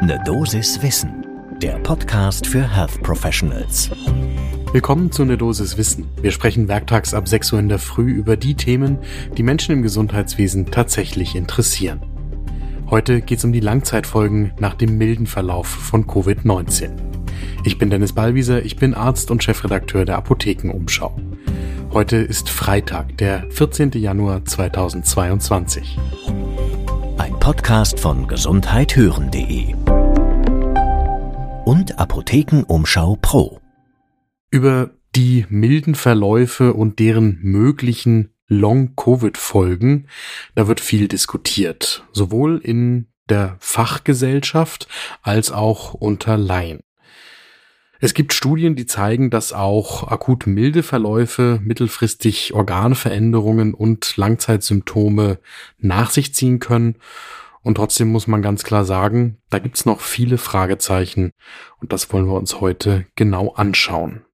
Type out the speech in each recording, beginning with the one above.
Ne Dosis Wissen, der Podcast für Health Professionals. Willkommen zu Ne Dosis Wissen. Wir sprechen werktags ab 6 Uhr in der Früh über die Themen, die Menschen im Gesundheitswesen tatsächlich interessieren. Heute geht es um die Langzeitfolgen nach dem milden Verlauf von Covid-19. Ich bin Dennis Ballwieser, ich bin Arzt und Chefredakteur der Apothekenumschau. Heute ist Freitag, der 14. Januar 2022. Ein Podcast von gesundheithören.de und Apothekenumschau Pro. Über die milden Verläufe und deren möglichen Long-Covid-Folgen, da wird viel diskutiert, sowohl in der Fachgesellschaft als auch unter Laien. Es gibt Studien, die zeigen, dass auch akut milde Verläufe mittelfristig Organveränderungen und Langzeitsymptome nach sich ziehen können. Und trotzdem muss man ganz klar sagen, da gibt's noch viele Fragezeichen und das wollen wir uns heute genau anschauen.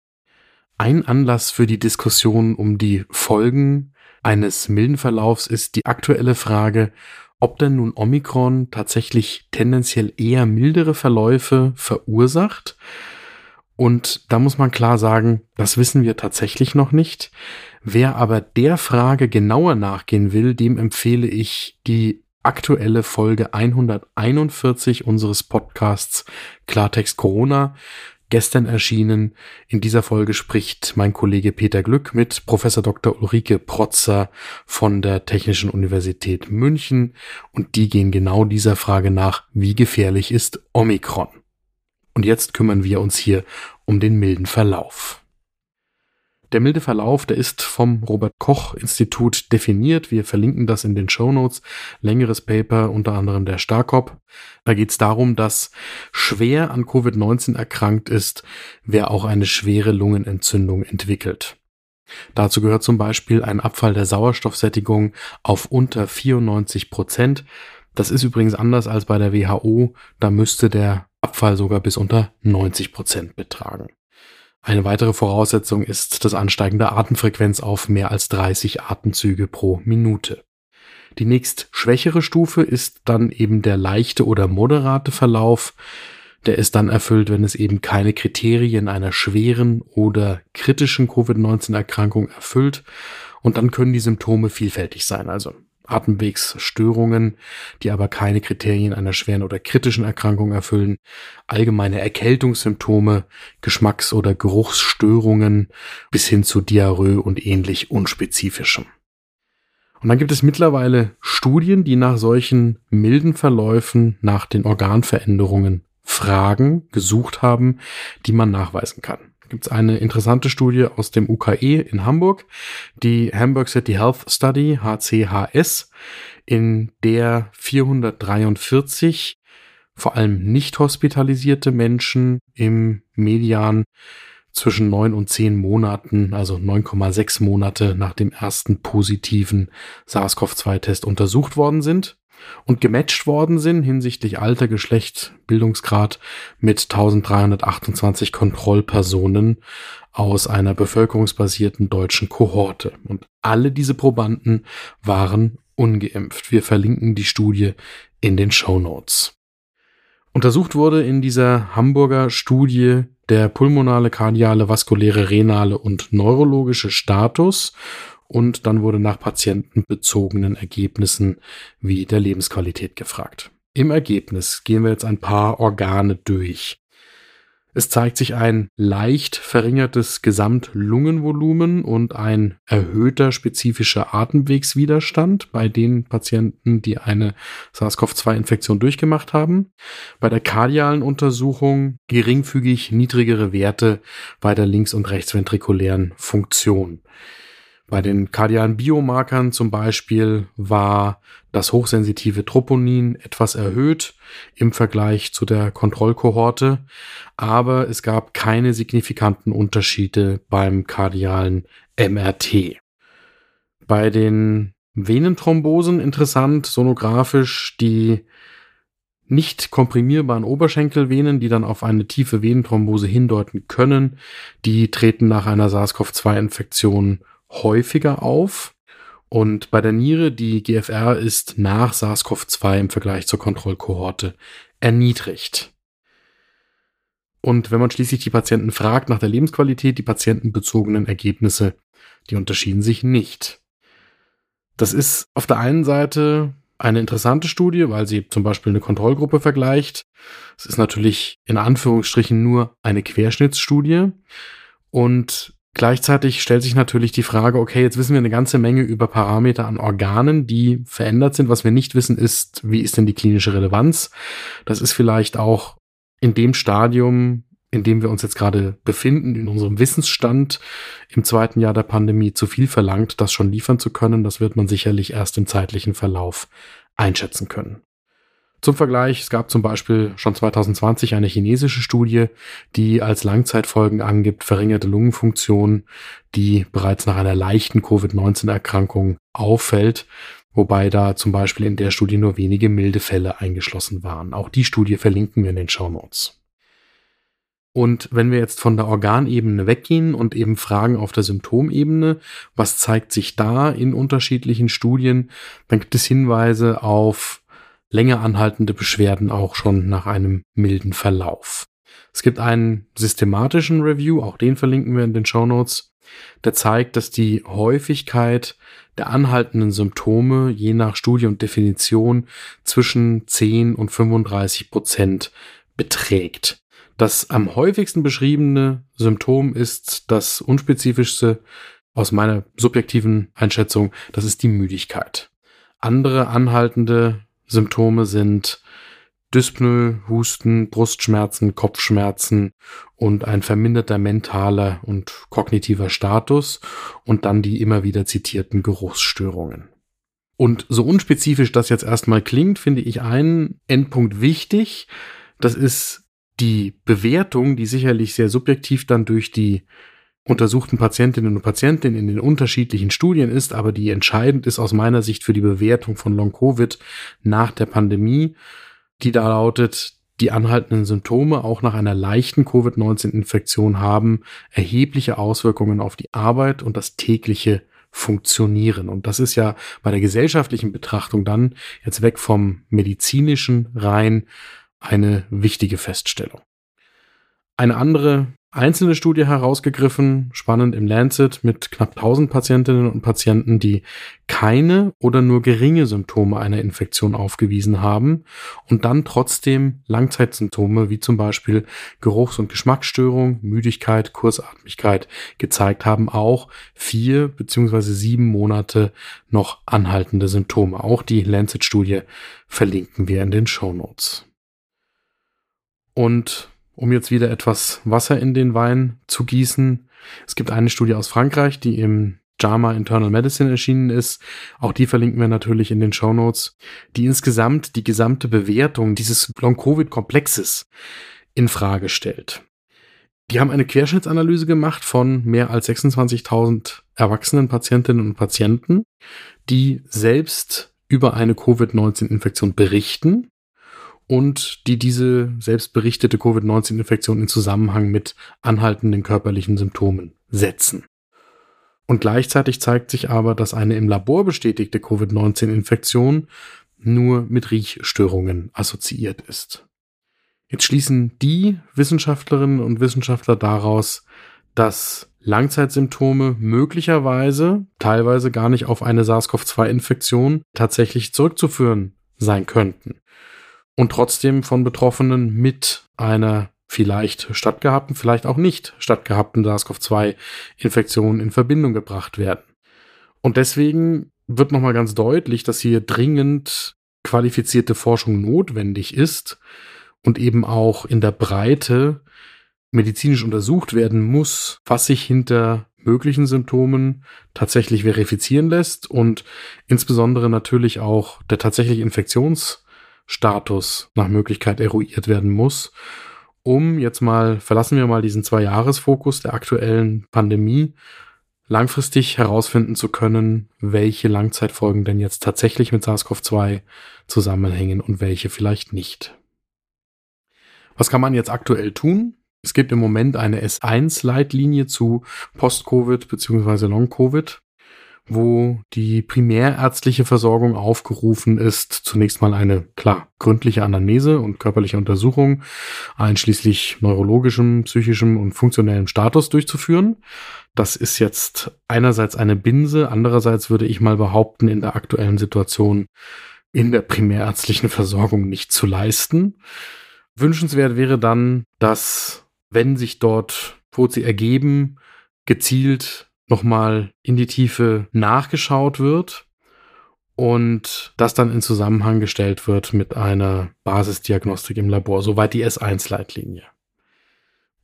Ein Anlass für die Diskussion um die Folgen eines milden Verlaufs ist die aktuelle Frage, ob denn nun Omikron tatsächlich tendenziell eher mildere Verläufe verursacht und da muss man klar sagen, das wissen wir tatsächlich noch nicht. Wer aber der Frage genauer nachgehen will, dem empfehle ich die aktuelle Folge 141 unseres Podcasts Klartext Corona, gestern erschienen. In dieser Folge spricht mein Kollege Peter Glück mit Professor Dr. Ulrike Protzer von der Technischen Universität München und die gehen genau dieser Frage nach, wie gefährlich ist Omikron. Und jetzt kümmern wir uns hier um den milden Verlauf. Der milde Verlauf, der ist vom Robert Koch Institut definiert. Wir verlinken das in den Show Notes. Längeres Paper, unter anderem der Starkop. Da geht es darum, dass schwer an Covid-19 erkrankt ist, wer auch eine schwere Lungenentzündung entwickelt. Dazu gehört zum Beispiel ein Abfall der Sauerstoffsättigung auf unter 94 Prozent. Das ist übrigens anders als bei der WHO. Da müsste der Abfall sogar bis unter 90 Prozent betragen. Eine weitere Voraussetzung ist das Ansteigen der Atemfrequenz auf mehr als 30 Atemzüge pro Minute. Die nächst schwächere Stufe ist dann eben der leichte oder moderate Verlauf. Der ist dann erfüllt, wenn es eben keine Kriterien einer schweren oder kritischen Covid-19-Erkrankung erfüllt. Und dann können die Symptome vielfältig sein. Also Atemwegsstörungen, die aber keine Kriterien einer schweren oder kritischen Erkrankung erfüllen, allgemeine Erkältungssymptome, Geschmacks- oder Geruchsstörungen bis hin zu Diarrhoe und ähnlich unspezifischem. Und dann gibt es mittlerweile Studien, die nach solchen milden Verläufen, nach den Organveränderungen fragen, gesucht haben, die man nachweisen kann gibt es eine interessante Studie aus dem UKE in Hamburg, die Hamburg City Health Study, HCHS, in der 443 vor allem nicht hospitalisierte Menschen im Median zwischen neun und zehn Monaten, also 9,6 Monate nach dem ersten positiven SARS-CoV-2-Test untersucht worden sind und gematcht worden sind hinsichtlich Alter, Geschlecht, Bildungsgrad mit 1328 Kontrollpersonen aus einer bevölkerungsbasierten deutschen Kohorte. Und alle diese Probanden waren ungeimpft. Wir verlinken die Studie in den Show Notes. Untersucht wurde in dieser Hamburger Studie der pulmonale, kardiale, vaskuläre, renale und neurologische Status und dann wurde nach patientenbezogenen Ergebnissen wie der Lebensqualität gefragt. Im Ergebnis gehen wir jetzt ein paar Organe durch. Es zeigt sich ein leicht verringertes Gesamtlungenvolumen und ein erhöhter spezifischer Atemwegswiderstand bei den Patienten, die eine SARS-CoV-2-Infektion durchgemacht haben. Bei der kardialen Untersuchung geringfügig niedrigere Werte bei der links- und rechtsventrikulären Funktion. Bei den kardialen Biomarkern zum Beispiel war das hochsensitive Troponin etwas erhöht im Vergleich zu der Kontrollkohorte, aber es gab keine signifikanten Unterschiede beim kardialen MRT. Bei den Venenthrombosen interessant, sonografisch die nicht komprimierbaren Oberschenkelvenen, die dann auf eine tiefe Venenthrombose hindeuten können, die treten nach einer SARS-CoV-2-Infektion häufiger auf. Und bei der Niere, die GFR ist nach SARS-CoV-2 im Vergleich zur Kontrollkohorte erniedrigt. Und wenn man schließlich die Patienten fragt nach der Lebensqualität, die patientenbezogenen Ergebnisse, die unterschieden sich nicht. Das ist auf der einen Seite eine interessante Studie, weil sie zum Beispiel eine Kontrollgruppe vergleicht. Es ist natürlich in Anführungsstrichen nur eine Querschnittsstudie. Und gleichzeitig stellt sich natürlich die Frage, okay, jetzt wissen wir eine ganze Menge über Parameter an Organen, die verändert sind. Was wir nicht wissen, ist, wie ist denn die klinische Relevanz? Das ist vielleicht auch in dem Stadium, in dem wir uns jetzt gerade befinden, in unserem Wissensstand im zweiten Jahr der Pandemie zu viel verlangt, das schon liefern zu können. Das wird man sicherlich erst im zeitlichen Verlauf einschätzen können. Zum Vergleich, es gab zum Beispiel schon 2020 eine chinesische Studie, die als Langzeitfolgen angibt verringerte Lungenfunktion, die bereits nach einer leichten Covid-19-Erkrankung auffällt, wobei da zum Beispiel in der Studie nur wenige milde Fälle eingeschlossen waren. Auch die Studie verlinken wir in den Show Notes. Und wenn wir jetzt von der Organebene weggehen und eben fragen auf der Symptomebene, was zeigt sich da in unterschiedlichen Studien, dann gibt es Hinweise auf länger anhaltende Beschwerden auch schon nach einem milden Verlauf. Es gibt einen systematischen Review, auch den verlinken wir in den Show Notes, der zeigt, dass die Häufigkeit der anhaltenden Symptome je nach Studie und Definition zwischen 10 und 35 Prozent beträgt. Das am häufigsten beschriebene Symptom ist das unspezifischste aus meiner subjektiven Einschätzung, das ist die Müdigkeit. Andere anhaltende Symptome sind Dyspnoe, Husten, Brustschmerzen, Kopfschmerzen und ein verminderter mentaler und kognitiver Status und dann die immer wieder zitierten Geruchsstörungen. Und so unspezifisch das jetzt erstmal klingt, finde ich einen Endpunkt wichtig. Das ist die Bewertung, die sicherlich sehr subjektiv dann durch die untersuchten Patientinnen und Patienten in den unterschiedlichen Studien ist, aber die entscheidend ist aus meiner Sicht für die Bewertung von Long-Covid nach der Pandemie die da lautet, die anhaltenden Symptome auch nach einer leichten Covid-19-Infektion haben erhebliche Auswirkungen auf die Arbeit und das tägliche Funktionieren. Und das ist ja bei der gesellschaftlichen Betrachtung dann jetzt weg vom medizinischen rein eine wichtige Feststellung. Eine andere einzelne Studie herausgegriffen, spannend im Lancet, mit knapp 1000 Patientinnen und Patienten, die keine oder nur geringe Symptome einer Infektion aufgewiesen haben und dann trotzdem Langzeitsymptome wie zum Beispiel Geruchs- und Geschmacksstörung, Müdigkeit, Kursatmigkeit gezeigt haben, auch vier beziehungsweise sieben Monate noch anhaltende Symptome. Auch die Lancet-Studie verlinken wir in den Show Notes. Und um jetzt wieder etwas Wasser in den Wein zu gießen. Es gibt eine Studie aus Frankreich, die im JAMA Internal Medicine erschienen ist. Auch die verlinken wir natürlich in den Show Notes, die insgesamt die gesamte Bewertung dieses Long-Covid-Komplexes in Frage stellt. Die haben eine Querschnittsanalyse gemacht von mehr als 26.000 erwachsenen Patientinnen und Patienten, die selbst über eine Covid-19-Infektion berichten und die diese selbstberichtete Covid-19-Infektion in Zusammenhang mit anhaltenden körperlichen Symptomen setzen. Und gleichzeitig zeigt sich aber, dass eine im Labor bestätigte Covid-19-Infektion nur mit Riechstörungen assoziiert ist. Jetzt schließen die Wissenschaftlerinnen und Wissenschaftler daraus, dass Langzeitsymptome möglicherweise teilweise gar nicht auf eine SARS-CoV-2-Infektion tatsächlich zurückzuführen sein könnten und trotzdem von Betroffenen mit einer vielleicht stattgehabten, vielleicht auch nicht stattgehabten SARS-CoV-2-Infektion in Verbindung gebracht werden. Und deswegen wird nochmal ganz deutlich, dass hier dringend qualifizierte Forschung notwendig ist und eben auch in der Breite medizinisch untersucht werden muss, was sich hinter möglichen Symptomen tatsächlich verifizieren lässt und insbesondere natürlich auch der tatsächliche Infektions Status nach Möglichkeit eruiert werden muss, um jetzt mal, verlassen wir mal diesen Zwei-Jahres-Fokus der aktuellen Pandemie, langfristig herausfinden zu können, welche Langzeitfolgen denn jetzt tatsächlich mit SARS-CoV-2 zusammenhängen und welche vielleicht nicht. Was kann man jetzt aktuell tun? Es gibt im Moment eine S1-Leitlinie zu Post-Covid bzw. Long-Covid wo die primärärztliche Versorgung aufgerufen ist, zunächst mal eine, klar, gründliche Anamnese und körperliche Untersuchung, einschließlich neurologischem, psychischem und funktionellem Status durchzuführen. Das ist jetzt einerseits eine Binse, andererseits würde ich mal behaupten, in der aktuellen Situation in der primärärztlichen Versorgung nicht zu leisten. Wünschenswert wäre dann, dass, wenn sich dort Furzi ergeben, gezielt nochmal in die Tiefe nachgeschaut wird und das dann in Zusammenhang gestellt wird mit einer Basisdiagnostik im Labor, soweit die S1-Leitlinie.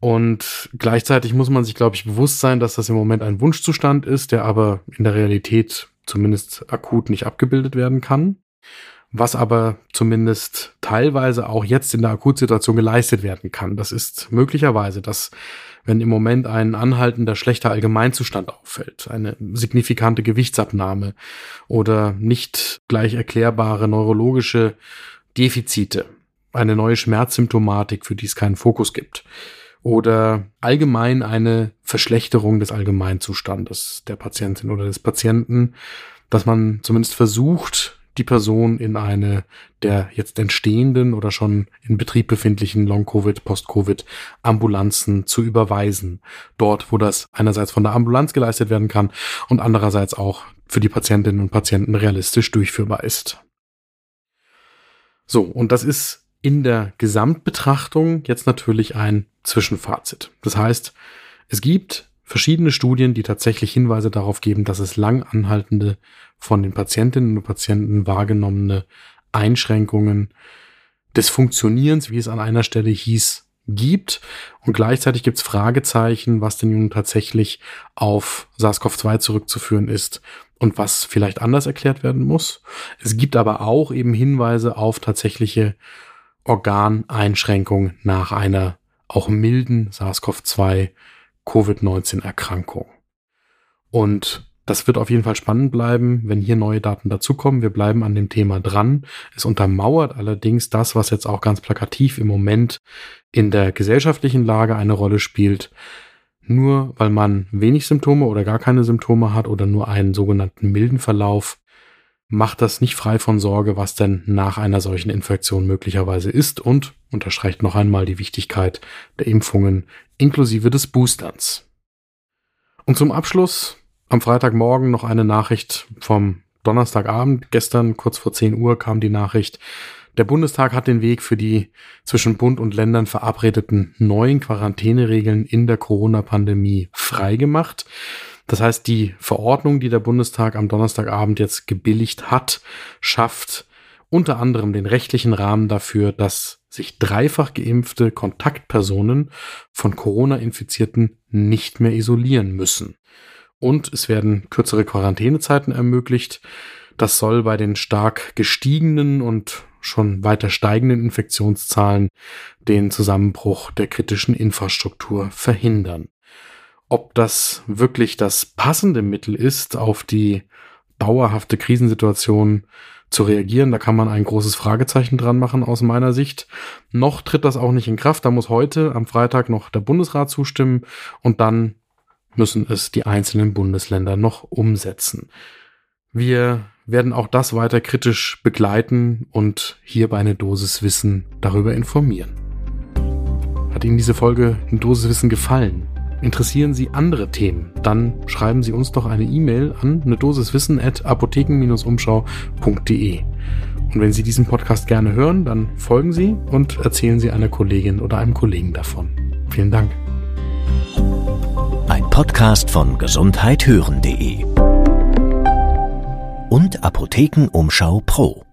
Und gleichzeitig muss man sich, glaube ich, bewusst sein, dass das im Moment ein Wunschzustand ist, der aber in der Realität zumindest akut nicht abgebildet werden kann was aber zumindest teilweise auch jetzt in der Akutsituation geleistet werden kann. Das ist möglicherweise, dass wenn im Moment ein anhaltender schlechter Allgemeinzustand auffällt, eine signifikante Gewichtsabnahme oder nicht gleich erklärbare neurologische Defizite, eine neue Schmerzsymptomatik, für die es keinen Fokus gibt, oder allgemein eine Verschlechterung des Allgemeinzustandes der Patientin oder des Patienten, dass man zumindest versucht, die Person in eine der jetzt entstehenden oder schon in Betrieb befindlichen Long-Covid, Post-Covid Ambulanzen zu überweisen. Dort, wo das einerseits von der Ambulanz geleistet werden kann und andererseits auch für die Patientinnen und Patienten realistisch durchführbar ist. So, und das ist in der Gesamtbetrachtung jetzt natürlich ein Zwischenfazit. Das heißt, es gibt verschiedene Studien, die tatsächlich Hinweise darauf geben, dass es lang anhaltende, von den Patientinnen und Patienten wahrgenommene Einschränkungen des Funktionierens, wie es an einer Stelle hieß, gibt. Und gleichzeitig gibt es Fragezeichen, was denn nun tatsächlich auf SARS-CoV-2 zurückzuführen ist und was vielleicht anders erklärt werden muss. Es gibt aber auch eben Hinweise auf tatsächliche Organeinschränkungen nach einer auch milden SARS-CoV-2 Covid-19-Erkrankung. Und das wird auf jeden Fall spannend bleiben, wenn hier neue Daten dazukommen. Wir bleiben an dem Thema dran. Es untermauert allerdings das, was jetzt auch ganz plakativ im Moment in der gesellschaftlichen Lage eine Rolle spielt. Nur weil man wenig Symptome oder gar keine Symptome hat oder nur einen sogenannten milden Verlauf, macht das nicht frei von Sorge, was denn nach einer solchen Infektion möglicherweise ist und unterstreicht noch einmal die Wichtigkeit der Impfungen inklusive des Boosterns. Und zum Abschluss am Freitagmorgen noch eine Nachricht vom Donnerstagabend. Gestern kurz vor 10 Uhr kam die Nachricht, der Bundestag hat den Weg für die zwischen Bund und Ländern verabredeten neuen Quarantäneregeln in der Corona-Pandemie freigemacht. Das heißt, die Verordnung, die der Bundestag am Donnerstagabend jetzt gebilligt hat, schafft unter anderem den rechtlichen Rahmen dafür, dass sich dreifach geimpfte Kontaktpersonen von Corona-Infizierten nicht mehr isolieren müssen. Und es werden kürzere Quarantänezeiten ermöglicht. Das soll bei den stark gestiegenen und schon weiter steigenden Infektionszahlen den Zusammenbruch der kritischen Infrastruktur verhindern. Ob das wirklich das passende Mittel ist, auf die dauerhafte Krisensituation zu reagieren, da kann man ein großes Fragezeichen dran machen aus meiner Sicht. Noch tritt das auch nicht in Kraft. Da muss heute am Freitag noch der Bundesrat zustimmen und dann müssen es die einzelnen Bundesländer noch umsetzen. Wir werden auch das weiter kritisch begleiten und hierbei eine Dosis Wissen darüber informieren. Hat Ihnen diese Folge eine Dosis Wissen gefallen? Interessieren Sie andere Themen? Dann schreiben Sie uns doch eine E-Mail an eine Dosis Wissen at apotheken-umschau.de. Und wenn Sie diesen Podcast gerne hören, dann folgen Sie und erzählen Sie einer Kollegin oder einem Kollegen davon. Vielen Dank. Ein Podcast von gesundheithören.de und Apothekenumschau Pro.